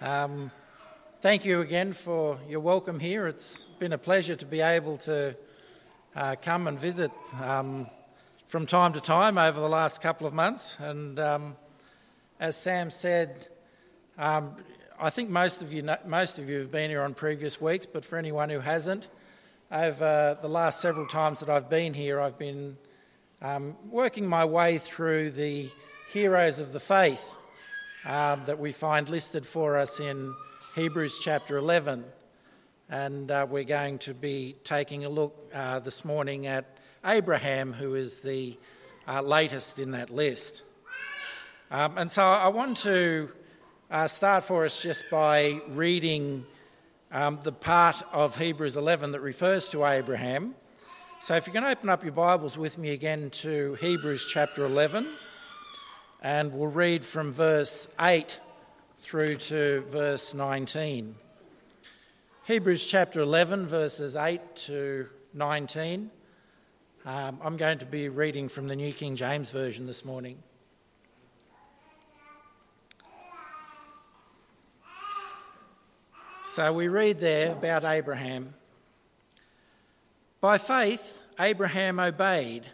Um, thank you again for your welcome here. It's been a pleasure to be able to uh, come and visit um, from time to time over the last couple of months. And um, as Sam said, um, I think most of you know, most of you have been here on previous weeks, but for anyone who hasn't, over the last several times that I've been here, I've been um, working my way through the heroes of the faith um, that we find listed for us in Hebrews chapter 11. And uh, we're going to be taking a look uh, this morning at Abraham, who is the uh, latest in that list. Um, and so I want to uh, start for us just by reading um, the part of Hebrews 11 that refers to Abraham. So if you can open up your Bibles with me again to Hebrews chapter 11 and we'll read from verse 8 through to verse 19. Hebrews chapter 11, verses 8 to 19. Um, I'm going to be reading from the New King James Version this morning. So we read there about Abraham. By faith, Abraham obeyed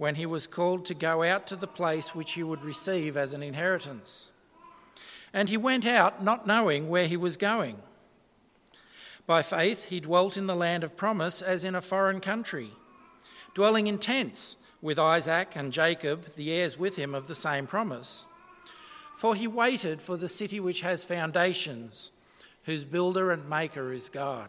when he was called to go out to the place which he would receive as an inheritance. And he went out not knowing where he was going. By faith, he dwelt in the land of promise as in a foreign country, dwelling in tents with Isaac and Jacob, the heirs with him of the same promise. For he waited for the city which has foundations, whose builder and maker is God.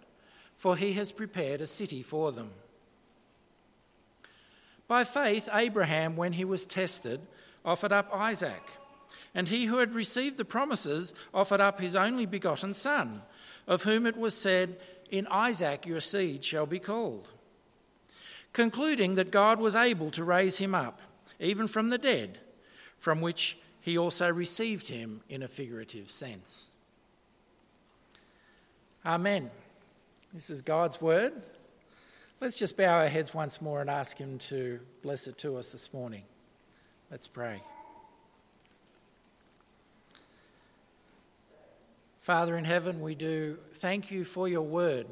for he has prepared a city for them. By faith, Abraham, when he was tested, offered up Isaac, and he who had received the promises offered up his only begotten son, of whom it was said, In Isaac your seed shall be called. Concluding that God was able to raise him up, even from the dead, from which he also received him in a figurative sense. Amen. This is God's word. Let's just bow our heads once more and ask Him to bless it to us this morning. Let's pray. Father in heaven, we do thank you for your word.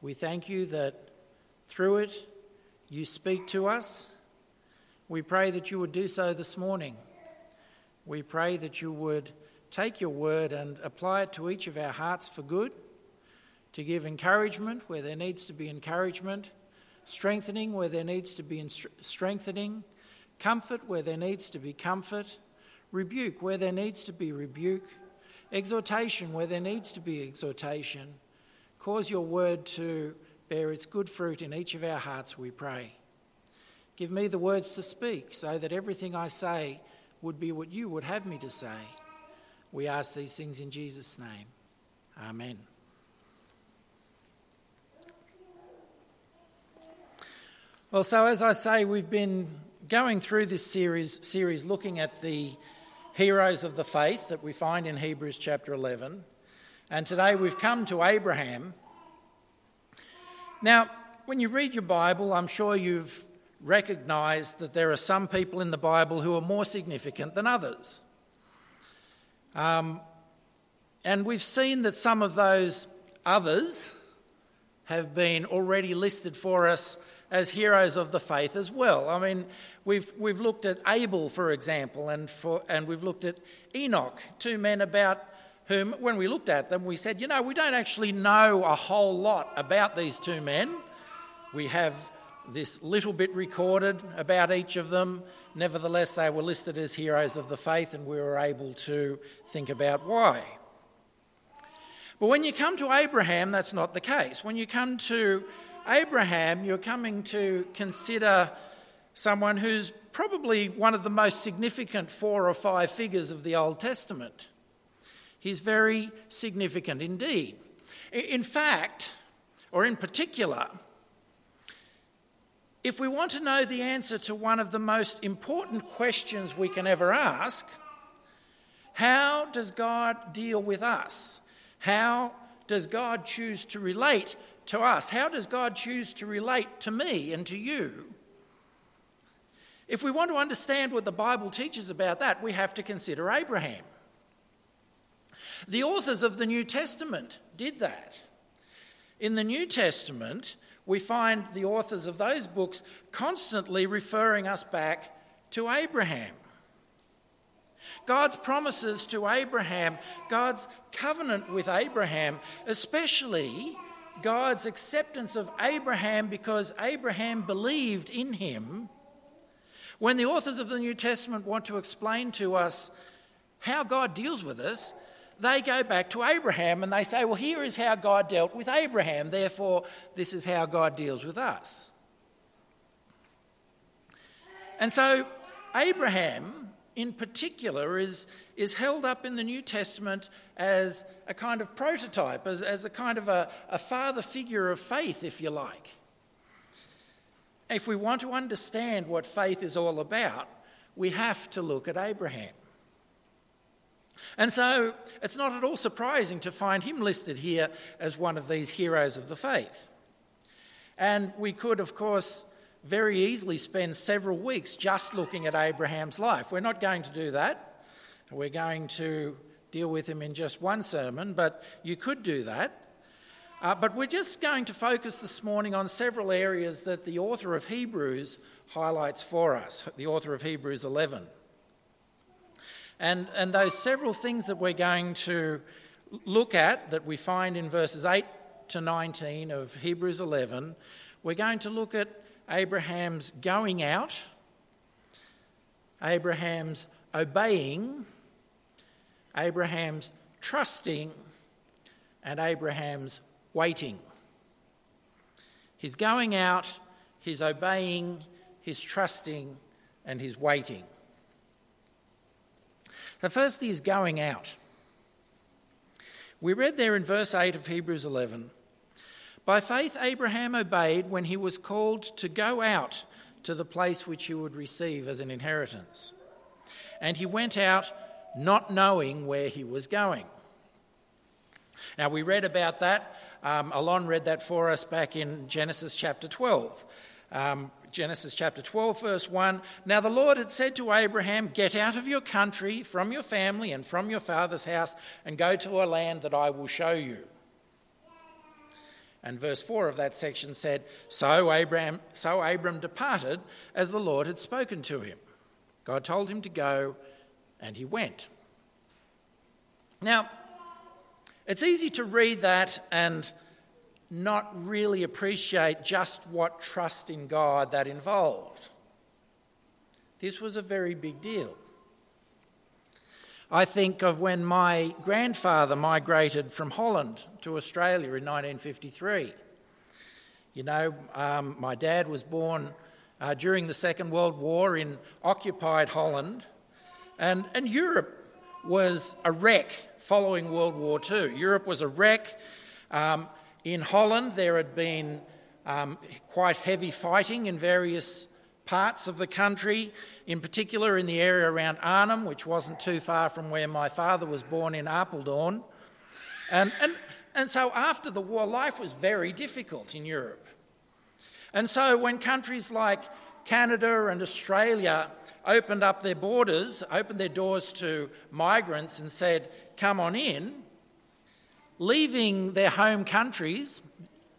We thank you that through it you speak to us. We pray that you would do so this morning. We pray that you would take your word and apply it to each of our hearts for good to give encouragement where there needs to be encouragement, strengthening where there needs to be strengthening, comfort where there needs to be comfort, rebuke where there needs to be rebuke, exhortation where there needs to be exhortation. Cause your word to bear its good fruit in each of our hearts, we pray. Give me the words to speak so that everything I say would be what you would have me to say. We ask these things in Jesus' name. Amen. Well, so as I say, we've been going through this series, series looking at the heroes of the faith that we find in Hebrews chapter 11. And today we've come to Abraham. Now, when you read your Bible, I'm sure you've recognized that there are some people in the Bible who are more significant than others. Um, and we've seen that some of those others have been already listed for us as heroes of the faith as well. I mean, we've, we've looked at Abel, for example, and, for, and we've looked at Enoch, two men about whom, when we looked at them, we said, you know, we don't actually know a whole lot about these two men. We have this little bit recorded about each of them. Nevertheless, they were listed as heroes of the faith, and we were able to think about why. But when you come to Abraham, that's not the case. When you come to Abraham, you're coming to consider someone who's probably one of the most significant four or five figures of the Old Testament. He's very significant indeed. In fact, or in particular, if we want to know the answer to one of the most important questions we can ever ask, how does God deal with us? How does God choose to relate to us? How does God choose to relate to me and to you? If we want to understand what the Bible teaches about that, we have to consider Abraham. The authors of the New Testament did that. In the New Testament, we find the authors of those books constantly referring us back to Abraham. God's promises to Abraham, God's covenant with Abraham, especially God's acceptance of Abraham because Abraham believed in him. When the authors of the New Testament want to explain to us how God deals with us, they go back to Abraham and they say, well, here is how God dealt with Abraham, therefore, this is how God deals with us. And so, Abraham in particular is, is held up in the New Testament as a kind of prototype, as, as a kind of a, a father figure of faith, if you like. If we want to understand what faith is all about, we have to look at Abraham. And so it's not at all surprising to find him listed here as one of these heroes of the faith. And we could, of course, very easily spend several weeks just looking at Abraham's life. We're not going to do that. We're going to deal with him in just one sermon, but you could do that. Uh, but we're just going to focus this morning on several areas that the author of Hebrews highlights for us, the author of Hebrews 11. And, and those several things that we're going to look at that we find in verses 8 to 19 of Hebrews 11, we're going to look at Abraham's going out, Abraham's obeying, Abraham's trusting, and Abraham's waiting. His going out, his obeying, his trusting, and his waiting. The first is going out. We read there in verse 8 of Hebrews 11 By faith, Abraham obeyed when he was called to go out to the place which he would receive as an inheritance. And he went out not knowing where he was going. Now, we read about that. Um, Alon read that for us back in Genesis chapter 12. Um, Genesis chapter 12, verse 1. Now the Lord had said to Abraham, Get out of your country, from your family, and from your father's house, and go to a land that I will show you. And verse 4 of that section said, So Abraham, so Abram departed as the Lord had spoken to him. God told him to go, and he went. Now, it's easy to read that and not really appreciate just what trust in God that involved. This was a very big deal. I think of when my grandfather migrated from Holland to Australia in 1953. You know, um, my dad was born uh, during the Second World War in occupied Holland, and, and Europe was a wreck following World War II. Europe was a wreck. Um, in Holland, there had been um, quite heavy fighting in various parts of the country, in particular in the area around Arnhem, which wasn't too far from where my father was born in Apeldoorn. And, and, and so after the war, life was very difficult in Europe. And so when countries like Canada and Australia opened up their borders, opened their doors to migrants and said, come on in, leaving their home countries,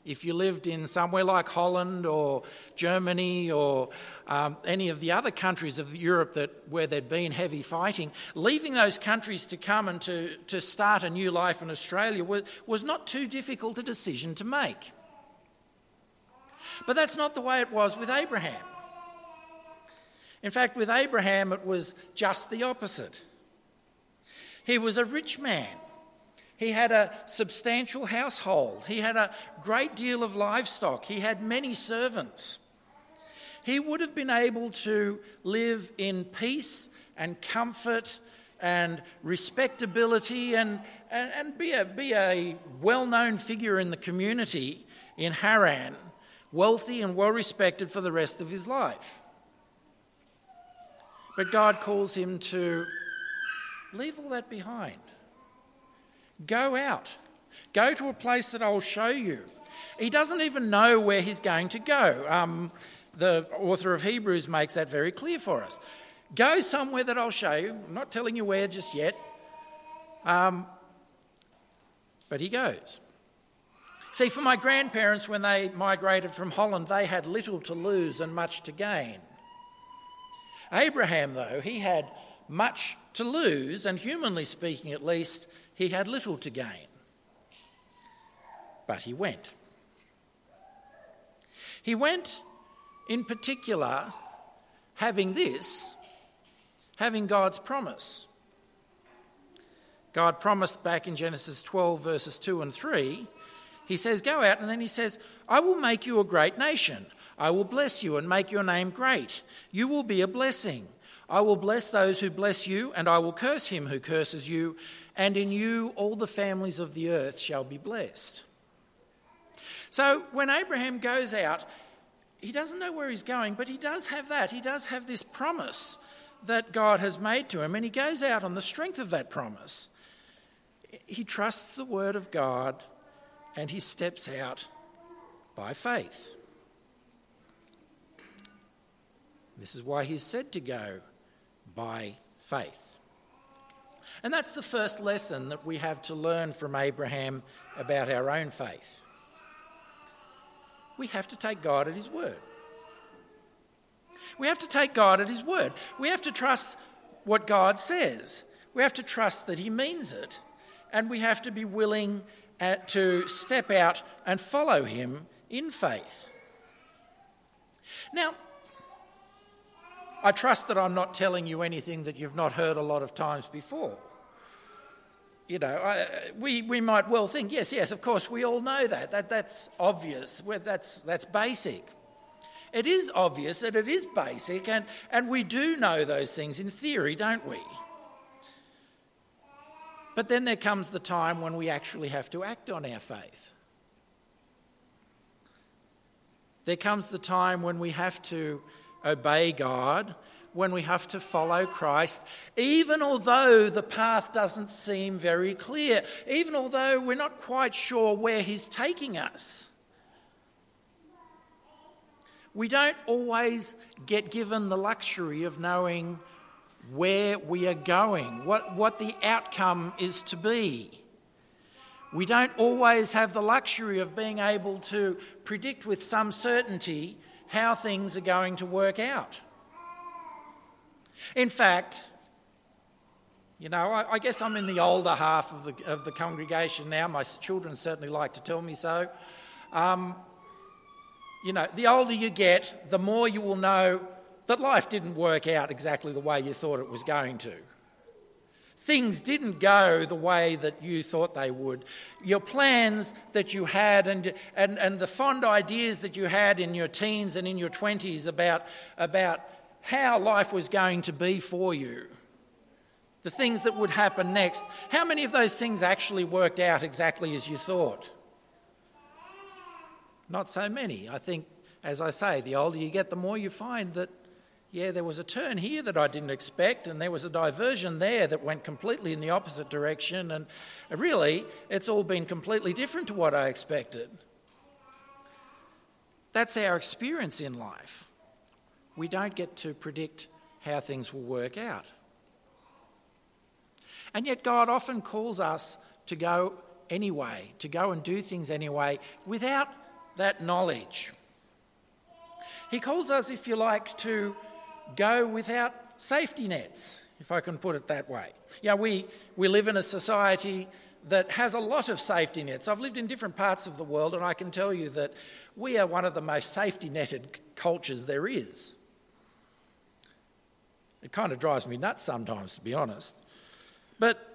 if you lived in somewhere like Holland or Germany or um, any of the other countries of Europe that, where there'd been heavy fighting, leaving those countries to come and to, to start a new life in Australia was, was not too difficult a decision to make. But that's not the way it was with Abraham. In fact, with Abraham, it was just the opposite. He was a rich man he had a substantial household. He had a great deal of livestock. He had many servants. He would have been able to live in peace and comfort and respectability and, and, and be a, be a well known figure in the community in Haran, wealthy and well respected for the rest of his life. But God calls him to leave all that behind. Go out. Go to a place that I'll show you. He doesn't even know where he's going to go. Um, the author of Hebrews makes that very clear for us. Go somewhere that I'll show you. I'm not telling you where just yet. Um, but he goes. See, for my grandparents, when they migrated from Holland, they had little to lose and much to gain. Abraham, though, he had much to lose, and humanly speaking at least, he had little to gain. But he went. He went, in particular, having this, having God's promise. God promised back in Genesis 12, verses 2 and 3, he says, Go out, and then he says, I will make you a great nation. I will bless you and make your name great. You will be a blessing. I will bless those who bless you, and I will curse him who curses you, and in you all the families of the earth shall be blessed. So when Abraham goes out, he doesn't know where he's going, but he does have that. He does have this promise that God has made to him, and he goes out on the strength of that promise. He trusts the word of God and he steps out by faith. This is why he's said to go by faith. And that's the first lesson that we have to learn from Abraham about our own faith. We have to take God at His word. We have to take God at His word. We have to trust what God says. We have to trust that He means it. And we have to be willing uh, to step out and follow Him in faith. Now, I trust that I'm not telling you anything that you've not heard a lot of times before you know, I, we, we might well think, yes, yes, of course, we all know that. that that's obvious. That's, that's basic. It is obvious and it is basic, and, and we do know those things in theory, don't we? But then there comes the time when we actually have to act on our faith. There comes the time when we have to obey God when we have to follow Christ, even although the path doesn't seem very clear, even although we're not quite sure where He's taking us. We don't always get given the luxury of knowing where we are going, what, what the outcome is to be. We don't always have the luxury of being able to predict with some certainty how things are going to work out. In fact, you know, I, I, guess I'm in the older half of the, of the congregation now. My children certainly like to tell me so. Um, you know, the older you get, the more you will know that life didn't work out exactly the way you thought it was going to. Things didn't go the way that you thought they would. Your plans that you had and, and, and the fond ideas that you had in your teens and in your 20s about, about how life was going to be for you, the things that would happen next, how many of those things actually worked out exactly as you thought? Not so many. I think, as I say, the older you get, the more you find that, yeah, there was a turn here that I didn't expect, and there was a diversion there that went completely in the opposite direction, and really, it's all been completely different to what I expected. That's our experience in life we don't get to predict how things will work out. And yet, God often calls us to go anyway, to go and do things anyway, without that knowledge. He calls us, if you like, to go without safety nets, if I can put it that way. Yeah, we, we live in a society that has a lot of safety nets. I've lived in different parts of the world, and I can tell you that we are one of the most safety netted cultures there is. It kind of drives me nuts sometimes, to be honest. But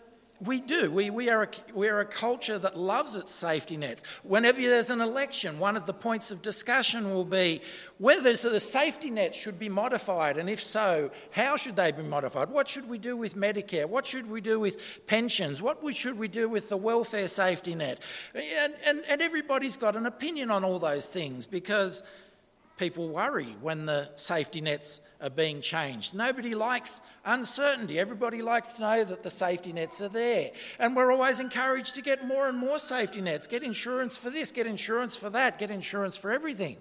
we do. We, we, are a, we are a culture that loves its safety nets. Whenever there's an election, one of the points of discussion will be whether the safety nets should be modified, and if so, how should they be modified? What should we do with Medicare? What should we do with pensions? What should we do with the welfare safety net? And, and, and everybody's got an opinion on all those things because people worry when the safety nets are being changed. Nobody likes uncertainty. Everybody likes to know that the safety nets are there. And we're always encouraged to get more and more safety nets. Get insurance for this, get insurance for that, get insurance for everything.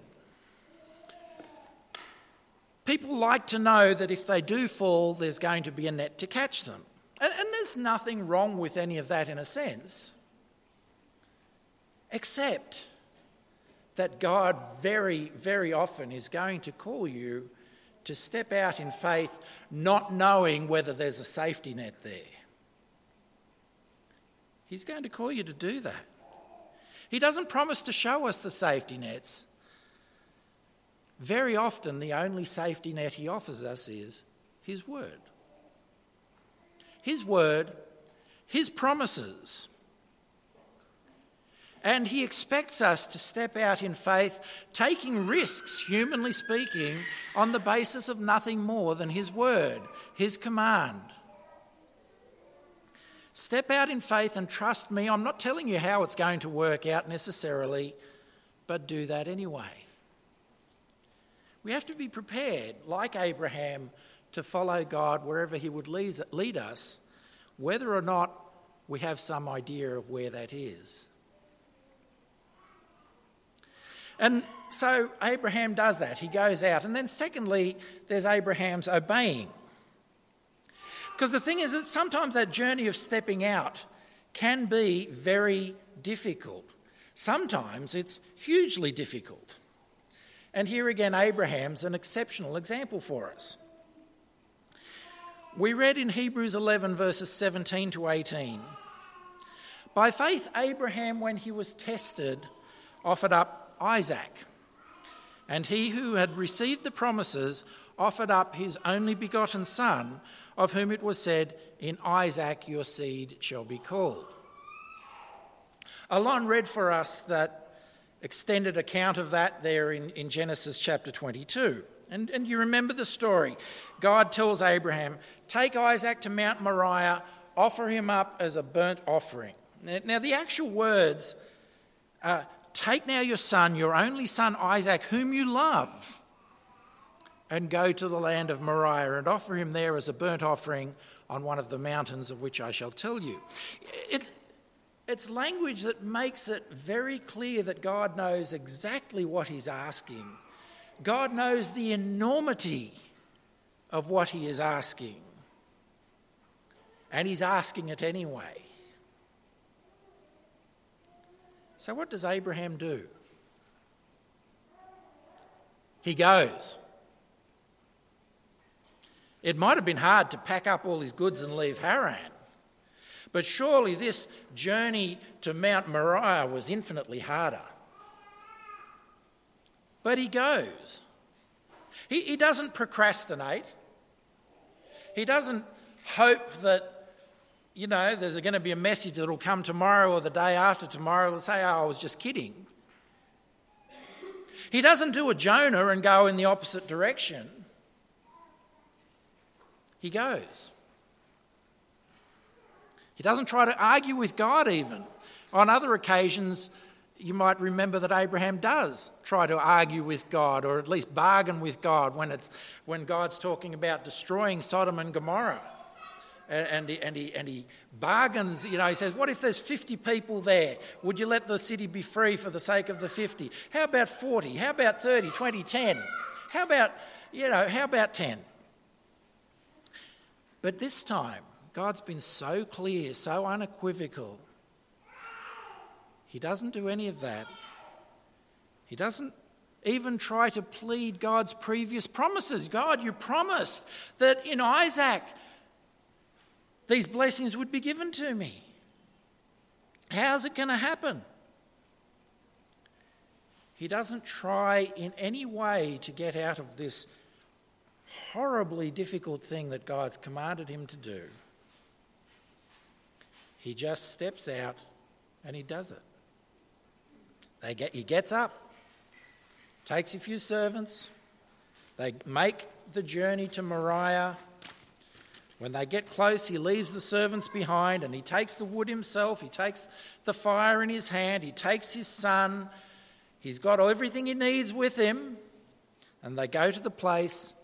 People like to know that if they do fall, there's going to be a net to catch them. And, and there's nothing wrong with any of that in a sense, except that God very, very often is going to call you to step out in faith, not knowing whether there's a safety net there. He's going to call you to do that. He doesn't promise to show us the safety nets. Very often, the only safety net he offers us is His Word. His Word, His promises. And he expects us to step out in faith, taking risks, humanly speaking, on the basis of nothing more than his word, his command. Step out in faith and trust me. I'm not telling you how it's going to work out necessarily, but do that anyway. We have to be prepared, like Abraham, to follow God wherever he would lead us, whether or not we have some idea of where that is. And so Abraham does that. He goes out. And then, secondly, there's Abraham's obeying. Because the thing is that sometimes that journey of stepping out can be very difficult. Sometimes it's hugely difficult. And here again, Abraham's an exceptional example for us. We read in Hebrews 11, verses 17 to 18 By faith, Abraham, when he was tested, offered up Isaac. And he who had received the promises offered up his only begotten son, of whom it was said, In Isaac your seed shall be called. Alon read for us that extended account of that there in, in Genesis chapter 22. And, and you remember the story. God tells Abraham, Take Isaac to Mount Moriah, offer him up as a burnt offering. Now, the actual words are Take now your son, your only son Isaac, whom you love, and go to the land of Moriah and offer him there as a burnt offering on one of the mountains of which I shall tell you. It's, it's language that makes it very clear that God knows exactly what he's asking. God knows the enormity of what he is asking. And he's asking it anyway. So, what does Abraham do? He goes. It might have been hard to pack up all his goods and leave Haran, but surely this journey to Mount Moriah was infinitely harder. But he goes. He, he doesn't procrastinate. He doesn't hope that you know, there's going to be a message that'll come tomorrow or the day after tomorrow that'll say, oh, I was just kidding. He doesn't do a Jonah and go in the opposite direction. He goes. He doesn't try to argue with God, even. On other occasions, you might remember that Abraham does try to argue with God or at least bargain with God when, it's, when God's talking about destroying Sodom and Gomorrah and he, and, he, and he bargains. You know, he says, What if there's 50 people there? Would you let the city be free for the sake of the 50? How about 40? How about 30, 20, 10? How about, you know, how about 10? But this time, God's been so clear, so unequivocal. He doesn't do any of that. He doesn't even try to plead God's previous promises. God, you promised that in Isaac these blessings would be given to me. How's it going to happen? He doesn't try in any way to get out of this horribly difficult thing that God's commanded him to do. He just steps out and he does it. Get, he gets up, takes a few servants, they make the journey to Moriah. When they get close, he leaves the servants behind and he takes the wood himself, he takes the fire in his hand, he takes his son, he's got everything he needs with him, and they go to the place,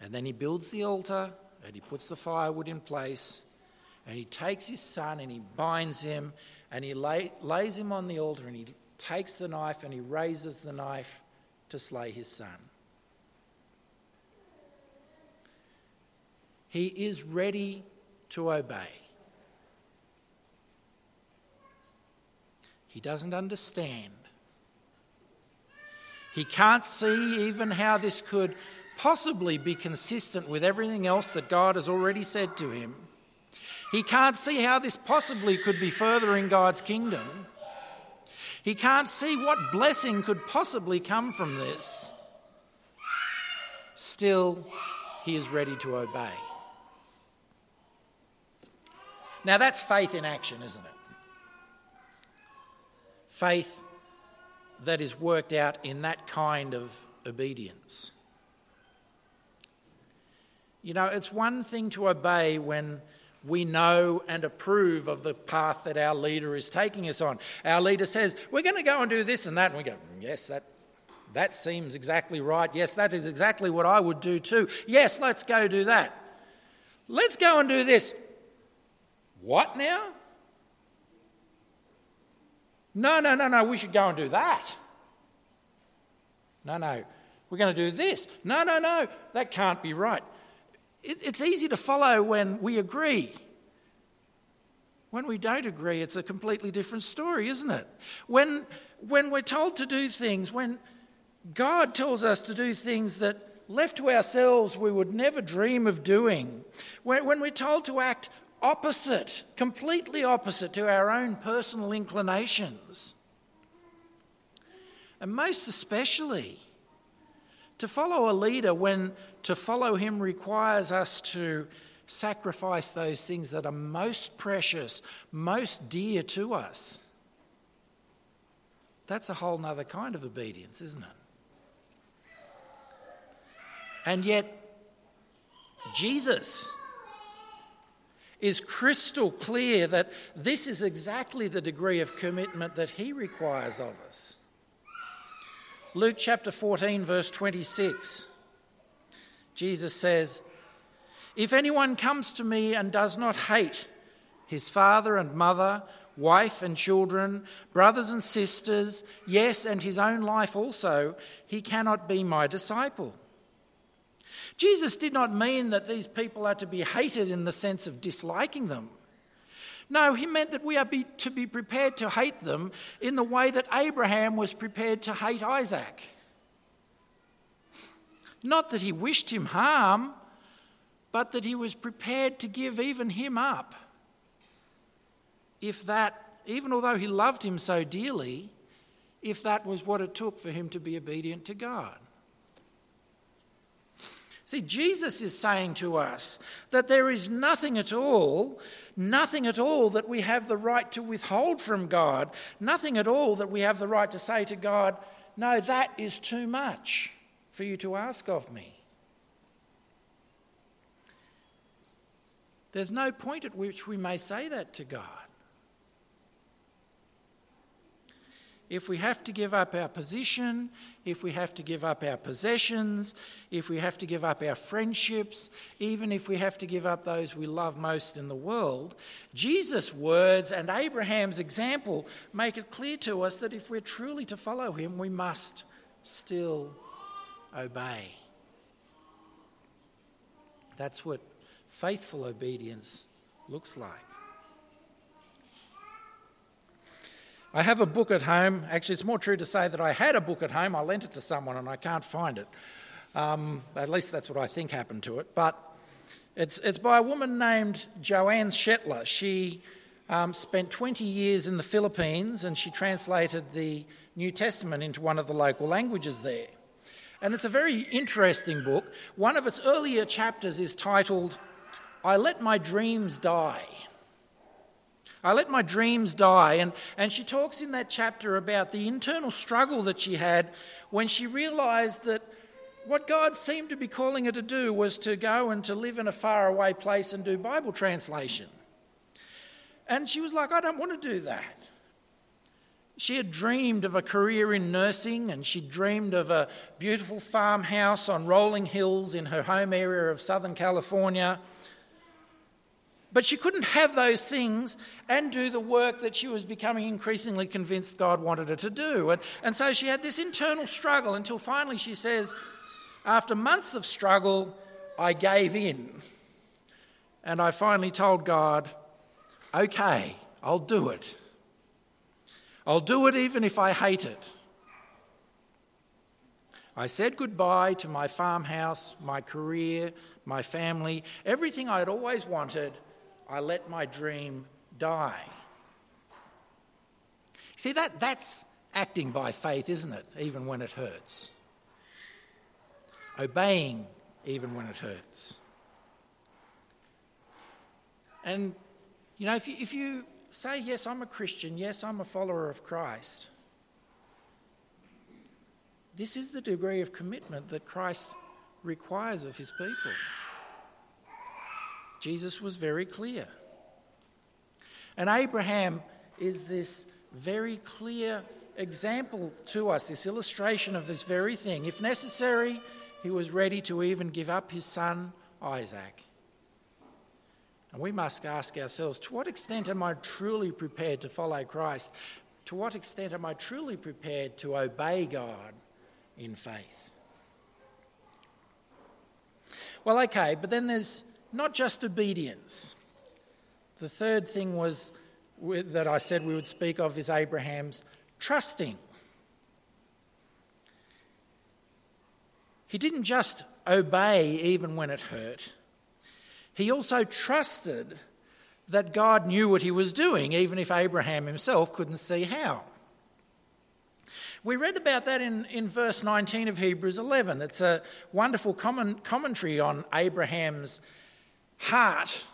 and then he builds the altar and he puts the firewood in place, and he takes his son and he binds him and he lay, lays him on the altar and he takes the knife and he raises the knife to slay his son. He is ready to obey. He doesn't understand. He can't see even how this could possibly be consistent with everything else that God has already said to him. He can't see how this possibly could be furthering God's kingdom. He can't see what blessing could possibly come from this. Still, he is ready to obey. Now, that's faith in action, isn't it? Faith that is worked out in that kind of obedience. You know, it's one thing to obey when we know and approve of the path that our leader is taking us on. Our leader says, We're going to go and do this and that. And we go, mm, Yes, that, that seems exactly right. Yes, that is exactly what I would do too. Yes, let's go do that. Let's go and do this. What now? No, no, no, no, we should go and do that. No, no, we're going to do this. No, no, no, that can't be right it, it's easy to follow when we agree. When we don't agree, it's a completely different story, isn't it? When, when we're told to do things, when God tells us to do things that left to ourselves we would never dream of doing, when, when we're told to act opposite, completely opposite to our own personal inclinations, and most especially to follow a leader when to follow him requires us to sacrifice those things that are most precious, most dear to us. That's a whole other kind of obedience, isn't it? And yet, Jesus is crystal clear that this is exactly the degree of commitment that he requires of us. Luke chapter 14, verse 26. Jesus says, If anyone comes to me and does not hate his father and mother, wife and children, brothers and sisters, yes, and his own life also, he cannot be my disciple. Jesus did not mean that these people are to be hated in the sense of disliking them. No, he meant that we are be, to be prepared to hate them in the way that Abraham was prepared to hate Isaac. Not that he wished him harm, but that he was prepared to give even him up. If that, even although he loved him so dearly, if that was what it took for him to be obedient to God. See, Jesus is saying to us that there is nothing at all, nothing at all that we have the right to withhold from God, nothing at all that we have the right to say to God, no, that is too much for you to ask of me. There's no point at which we may say that to God. If we have to give up our position, if we have to give up our possessions, if we have to give up our friendships, even if we have to give up those we love most in the world, Jesus' words and Abraham's example make it clear to us that if we're truly to follow him, we must still obey. That's what faithful obedience looks like. I have a book at home. Actually, it's more true to say that I had a book at home. I lent it to someone and I can't find it. Um, at least that's what I think happened to it. But it's, it's by a woman named Joanne Shetler. She um, spent 20 years in the Philippines and she translated the New Testament into one of the local languages there. And it's a very interesting book. One of its earlier chapters is titled, I Let My Dreams Die. I let my dreams die. And, and she talks in that chapter about the internal struggle that she had when she realized that what God seemed to be calling her to do was to go and to live in a faraway place and do Bible translation. And she was like, I don't want to do that. She had dreamed of a career in nursing and she dreamed of a beautiful farmhouse on rolling hills in her home area of Southern California but she couldn't have those things and do the work that she was becoming increasingly convinced God wanted her to do. And, and so she had this internal struggle until finally she says, After months of struggle, I gave in. And I finally told God, Okay, I'll do it. I'll do it even if I hate it. I said goodbye to my farmhouse, my career, my family, everything I'd always wanted, I let my dream die. See, that, that's acting by faith, isn't it? Even when it hurts. Obeying even when it hurts. And, you know, if you, if you say, yes, I'm a Christian, yes, I'm a follower of Christ, this is the degree of commitment that Christ requires of his people. Jesus was very clear. And Abraham is this very clear example to us, this illustration of this very thing. If necessary, he was ready to even give up his son Isaac. And we must ask ourselves to what extent am I truly prepared to follow Christ? To what extent am I truly prepared to obey God in faith? Well, okay, but then there's not just obedience. The third thing was that I said we would speak of is Abraham's trusting. He didn't just obey even when it hurt, he also trusted that God knew what he was doing, even if Abraham himself couldn't see how. We read about that in, in verse 19 of Hebrews 11. It's a wonderful comment, commentary on Abraham's heart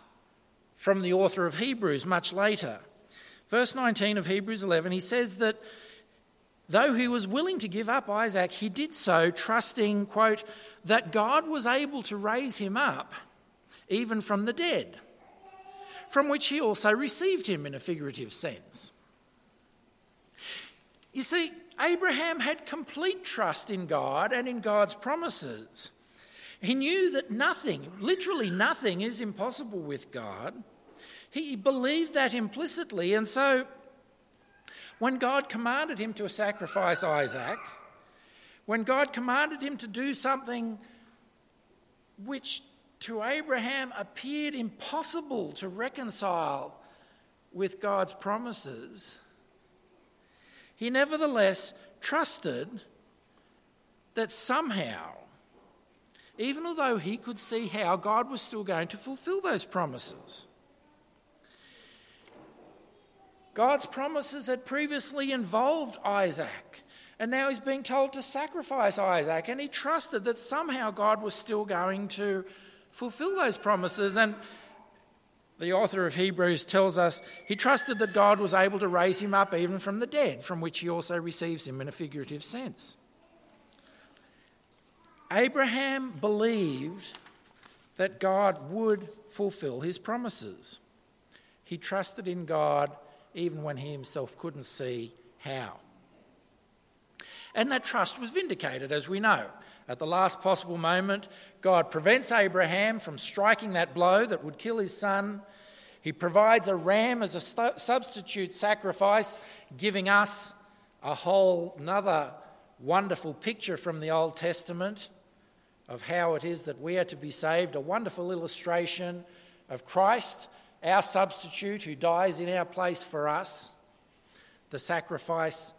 from the author of Hebrews much later. Verse 19 of Hebrews 11, he says that though he was willing to give up Isaac, he did so trusting, quote, that God was able to raise him up even from the dead, from which he also received him in a figurative sense. You see, Abraham had complete trust in God and in God's promises. He knew that nothing, literally nothing, is impossible with God. He believed that implicitly, and so when God commanded him to sacrifice Isaac, when God commanded him to do something which to Abraham appeared impossible to reconcile with God's promises, he nevertheless trusted that somehow even although he could see how God was still going to fulfill those promises. God's promises had previously involved Isaac, and now he's being told to sacrifice Isaac, and he trusted that somehow God was still going to fulfill those promises. And the author of Hebrews tells us he trusted that God was able to raise him up even from the dead, from which he also receives him in a figurative sense. Abraham believed that God would fulfill his promises. He trusted in God even when he himself couldn't see how. And that trust was vindicated, as we know. At the last possible moment, God prevents Abraham from striking that blow that would kill his son. He provides a ram as a substitute sacrifice, giving us a whole another wonderful picture from the Old Testament of how it is that we are to be saved, a wonderful illustration of Christ, our substitute, who dies in our place for us. the sacrifice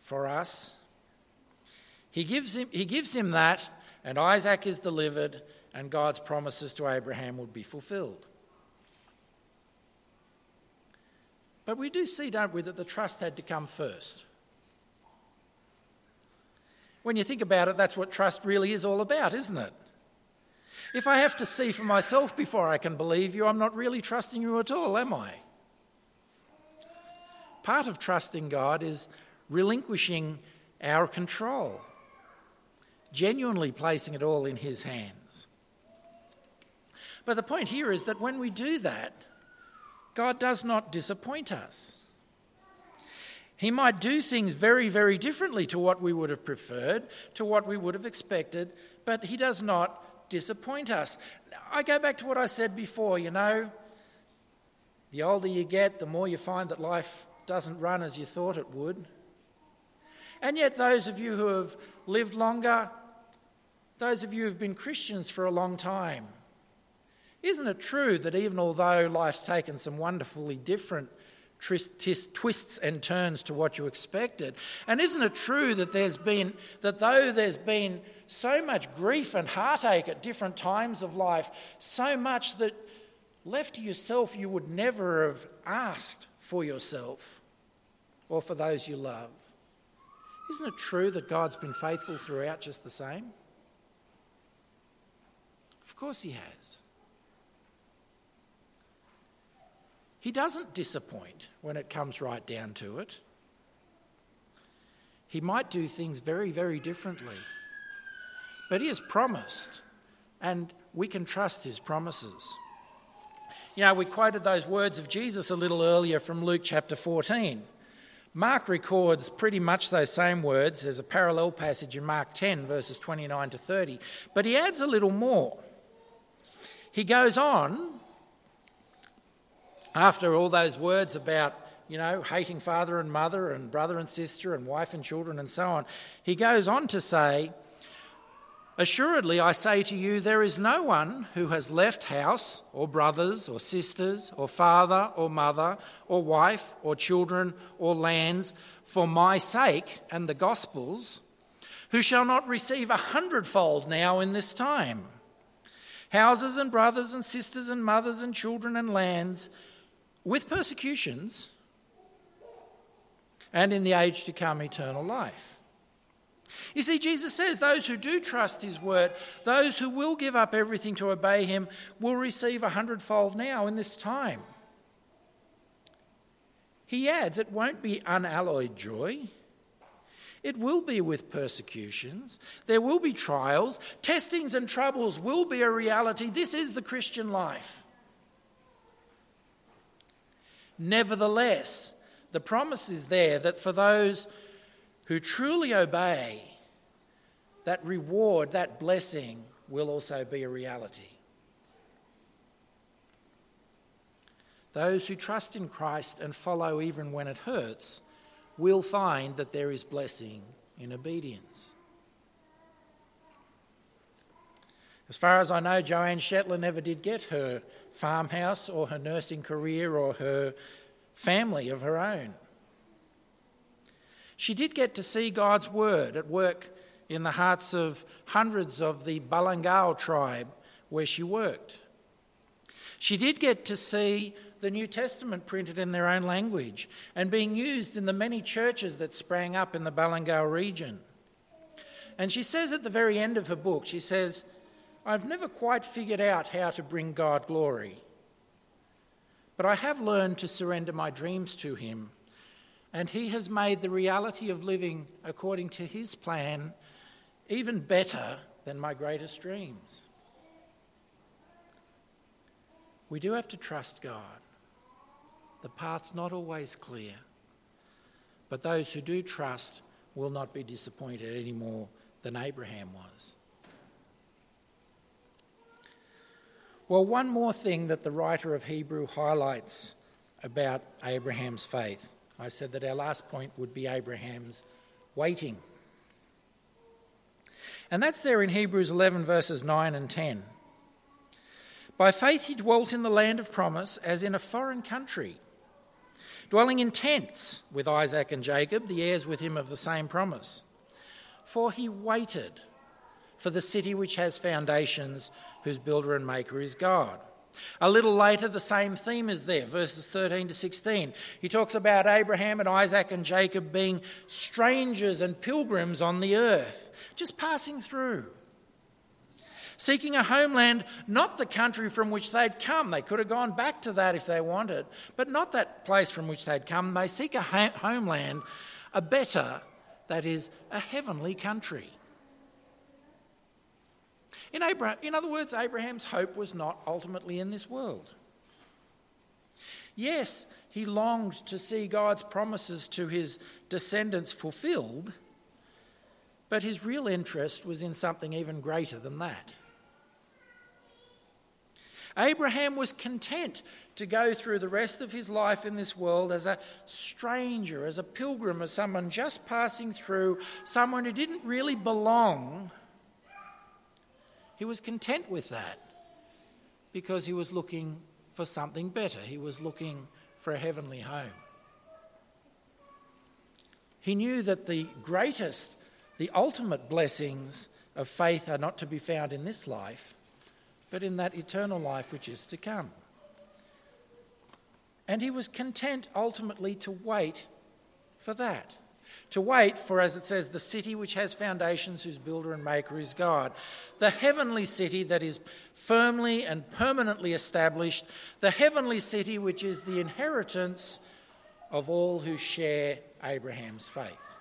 for us. He gives him, he gives him that, and Isaac is delivered, and God's promises to Abraham would be fulfilled. But we do see, don't we, that the trust had to come first. When you think about it, that's what trust really is all about, isn't it? If I have to see for myself before I can believe you, I'm not really trusting you at all, am I? Part of trusting God is relinquishing our control, genuinely placing it all in His hands. But the point here is that when we do that, God does not disappoint us. He might do things very, very differently to what we would have preferred, to what we would have expected, but He does not disappoint us. I go back to what I said before you know, the older you get, the more you find that life doesn't run as you thought it would. And yet, those of you who have lived longer, those of you who've been Christians for a long time, isn't it true that even although life's taken some wonderfully different twists and turns to what you expected. And isn't it true that there's been that though there's been so much grief and heartache at different times of life, so much that left to yourself you would never have asked for yourself or for those you love. Isn't it true that God's been faithful throughout just the same? Of course he has. He doesn't disappoint when it comes right down to it. He might do things very, very differently. But he has promised, and we can trust his promises. You know, we quoted those words of Jesus a little earlier from Luke chapter 14. Mark records pretty much those same words. There's a parallel passage in Mark 10, verses 29 to 30. But he adds a little more. He goes on after all those words about, you know, hating father and mother and brother and sister and wife and children and so on, he goes on to say, Assuredly, I say to you, there is no one who has left house, or brothers, or sisters, or father, or mother, or wife, or children, or lands, for my sake and the gospel's, who shall not receive a hundredfold now in this time. Houses and brothers and sisters and mothers and children and lands with persecutions, and in the age to come, eternal life. You see, Jesus says those who do trust his word, those who will give up everything to obey him, will receive a hundredfold now in this time. He adds, it won't be unalloyed joy. It will be with persecutions. There will be trials. Testings and troubles will be a reality. This is the Christian life. Nevertheless, the promise is there that for those who truly obey, that reward, that blessing will also be a reality. Those who trust in Christ and follow even when it hurts will find that there is blessing in obedience. As far as I know, Joanne Shetler never did get her farmhouse or her nursing career or her family of her own. She did get to see God's word at work in the hearts of hundreds of the Balangao tribe where she worked. She did get to see the New Testament printed in their own language and being used in the many churches that sprang up in the Balangao region. And she says at the very end of her book, she says, I've never quite figured out how to bring God glory. But I have learned to surrender my dreams to Him, and He has made the reality of living according to His plan even better than my greatest dreams. We do have to trust God. The path's not always clear, but those who do trust will not be disappointed any more than Abraham was. Well, one more thing that the writer of Hebrew highlights about Abraham's faith. I said that our last point would be Abraham's waiting. And that's there in Hebrews 11, verses 9 and 10. By faith he dwelt in the land of promise as in a foreign country, dwelling in tents with Isaac and Jacob, the heirs with him of the same promise. For he waited for the city which has foundations, whose builder and maker is God. A little later, the same theme is there, verses 13 to 16. He talks about Abraham and Isaac and Jacob being strangers and pilgrims on the earth, just passing through. Seeking a homeland, not the country from which they'd come. They could have gone back to that if they wanted, but not that place from which they'd come. They seek a homeland, a better, that is, a heavenly country. In, Abraham, in other words, Abraham's hope was not ultimately in this world. Yes, he longed to see God's promises to his descendants fulfilled, but his real interest was in something even greater than that. Abraham was content to go through the rest of his life in this world as a stranger, as a pilgrim, as someone just passing through, someone who didn't really belong he was content with that because he was looking for something better. He was looking for a heavenly home. He knew that the greatest, the ultimate blessings of faith are not to be found in this life, but in that eternal life which is to come. And he was content ultimately to wait for that. To wait for, as it says, the city which has foundations, whose builder and maker is God. The heavenly city that is firmly and permanently established. The heavenly city which is the inheritance of all who share Abraham's faith.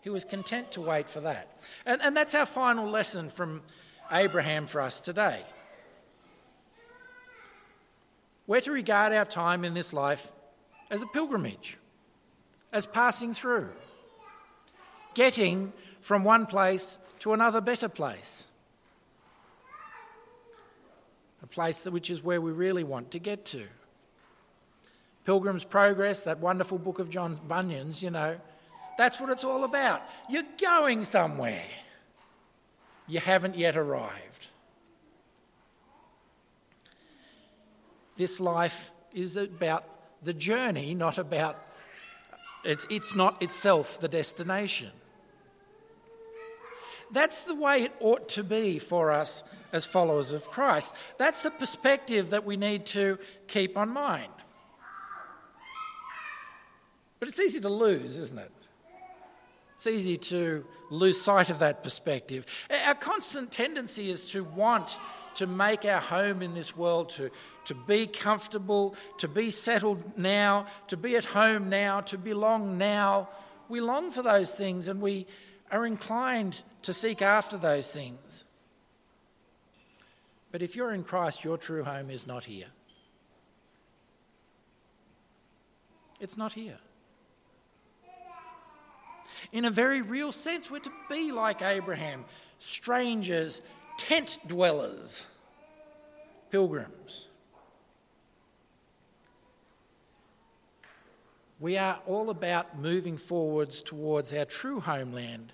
He was content to wait for that. And, and that's our final lesson from Abraham for us today. We're to regard our time in this life as a pilgrimage as passing through, getting from one place to another better place. A place which is where we really want to get to. Pilgrim's Progress, that wonderful book of John Bunyan's, you know, that's what it's all about. You're going somewhere. You haven't yet arrived. This life is about the journey, not about it's, it's not itself the destination. That's the way it ought to be for us as followers of Christ. That's the perspective that we need to keep on mind. But it's easy to lose, isn't it? It's easy to lose sight of that perspective. Our constant tendency is to want to make our home in this world, to, to be comfortable, to be settled now, to be at home now, to belong now. We long for those things and we are inclined to seek after those things. But if you're in Christ, your true home is not here. It's not here. In a very real sense, we're to be like Abraham, strangers, tent dwellers, pilgrims. We are all about moving forwards towards our true homeland,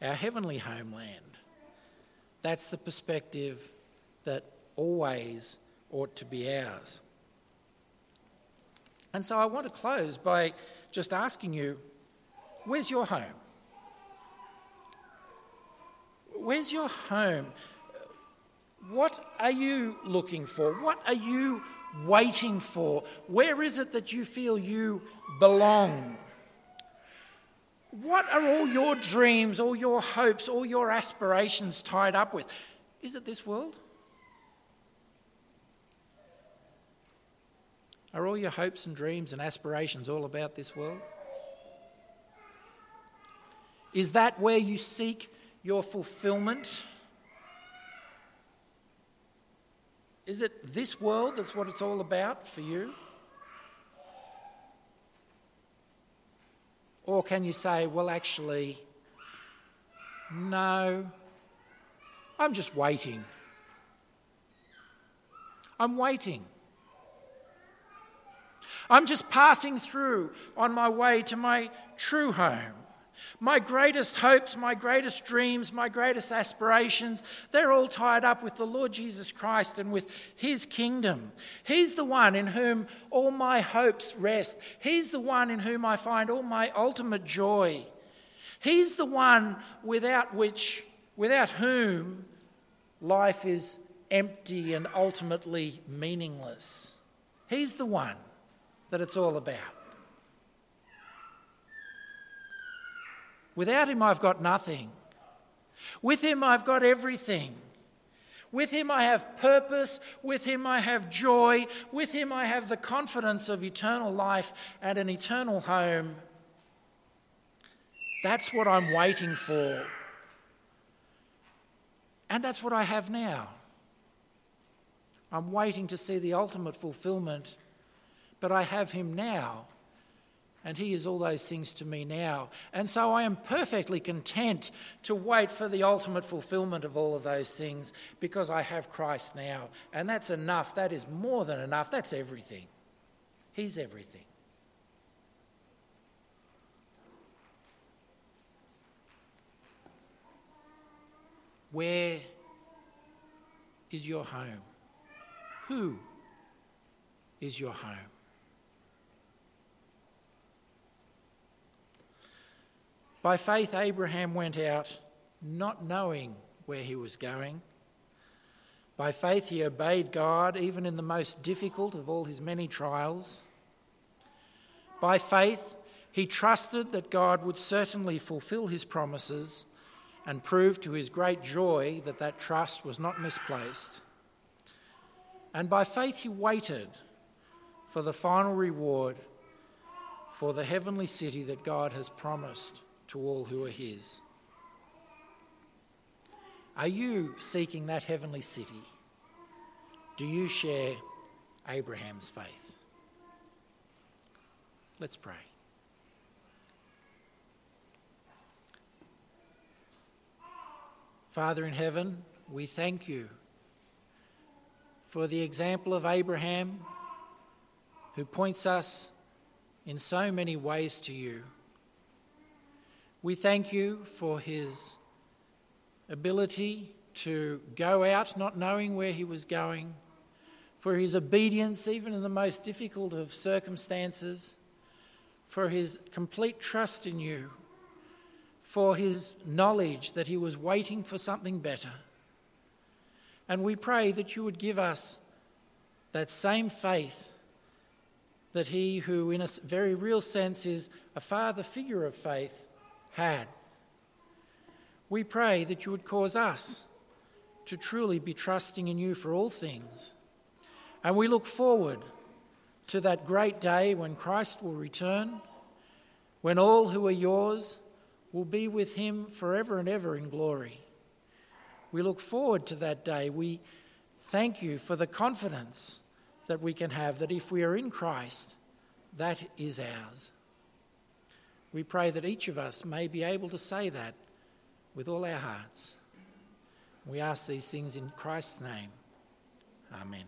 our heavenly homeland. That's the perspective that always ought to be ours. And so I want to close by just asking you where's your home? Where's your home? What are you looking for? What are you waiting for? Where is it that you feel you belong? What are all your dreams, all your hopes, all your aspirations tied up with? Is it this world? Are all your hopes and dreams and aspirations all about this world? Is that where you seek your fulfillment? Is it this world that's what it's all about for you? Or can you say, well, actually, no, I'm just waiting. I'm waiting. I'm just passing through on my way to my true home. My greatest hopes, my greatest dreams, my greatest aspirations, they're all tied up with the Lord Jesus Christ and with His kingdom. He's the one in whom all my hopes rest. He's the one in whom I find all my ultimate joy. He's the one without which, without whom, life is empty and ultimately meaningless. He's the one that it's all about. Without him, I've got nothing. With him, I've got everything. With him, I have purpose. With him, I have joy. With him, I have the confidence of eternal life and an eternal home. That's what I'm waiting for. And that's what I have now. I'm waiting to see the ultimate fulfillment, but I have him now. And he is all those things to me now. And so I am perfectly content to wait for the ultimate fulfillment of all of those things because I have Christ now. And that's enough. That is more than enough. That's everything. He's everything. Where is your home? Who is your home? By faith, Abraham went out not knowing where he was going. By faith, he obeyed God even in the most difficult of all his many trials. By faith, he trusted that God would certainly fulfill his promises and proved to his great joy that that trust was not misplaced. And by faith, he waited for the final reward for the heavenly city that God has promised to all who are his. Are you seeking that heavenly city? Do you share Abraham's faith? Let's pray. Father in heaven, we thank you for the example of Abraham, who points us in so many ways to you. We thank you for his ability to go out not knowing where he was going, for his obedience even in the most difficult of circumstances, for his complete trust in you for his knowledge that he was waiting for something better. And we pray that you would give us that same faith that he, who in a very real sense is a father figure of faith, had. We pray that you would cause us to truly be trusting in you for all things. And we look forward to that great day when Christ will return, when all who are yours will be with him forever and ever in glory. We look forward to that day. We thank you for the confidence that we can have that if we are in Christ, that is ours. We pray that each of us may be able to say that with all our hearts. We ask these things in Christ's name. Amen.